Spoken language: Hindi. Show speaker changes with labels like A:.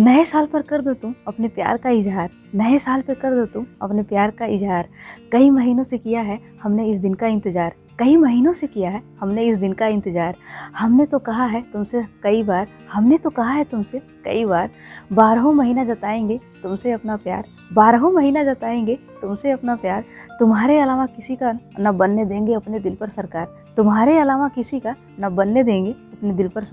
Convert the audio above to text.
A: नए साल पर कर दो तुम अपने प्यार का इजहार। नए साल पर कर दो तुम अपने प्यार का इजहार। कई महीनों से किया है हमने इस दिन का इंतज़ार। कई महीनों से किया है हमने इस दिन का इंतज़ार। हमने तो कहा है तुमसे कई बार, हमने तो कहा है तुमसे कई बार, बारहों महीना जताएँगे तुमसे अपना प्यार। बारहों महीना जताएँगे तुमसे अपना प्यार। तुम्हारे अलावा किसी का न बनने देंगे अपने दिल पर सरकार। तुम्हारे अलावा किसी का न बनने देंगे अपने दिल पर सरकार।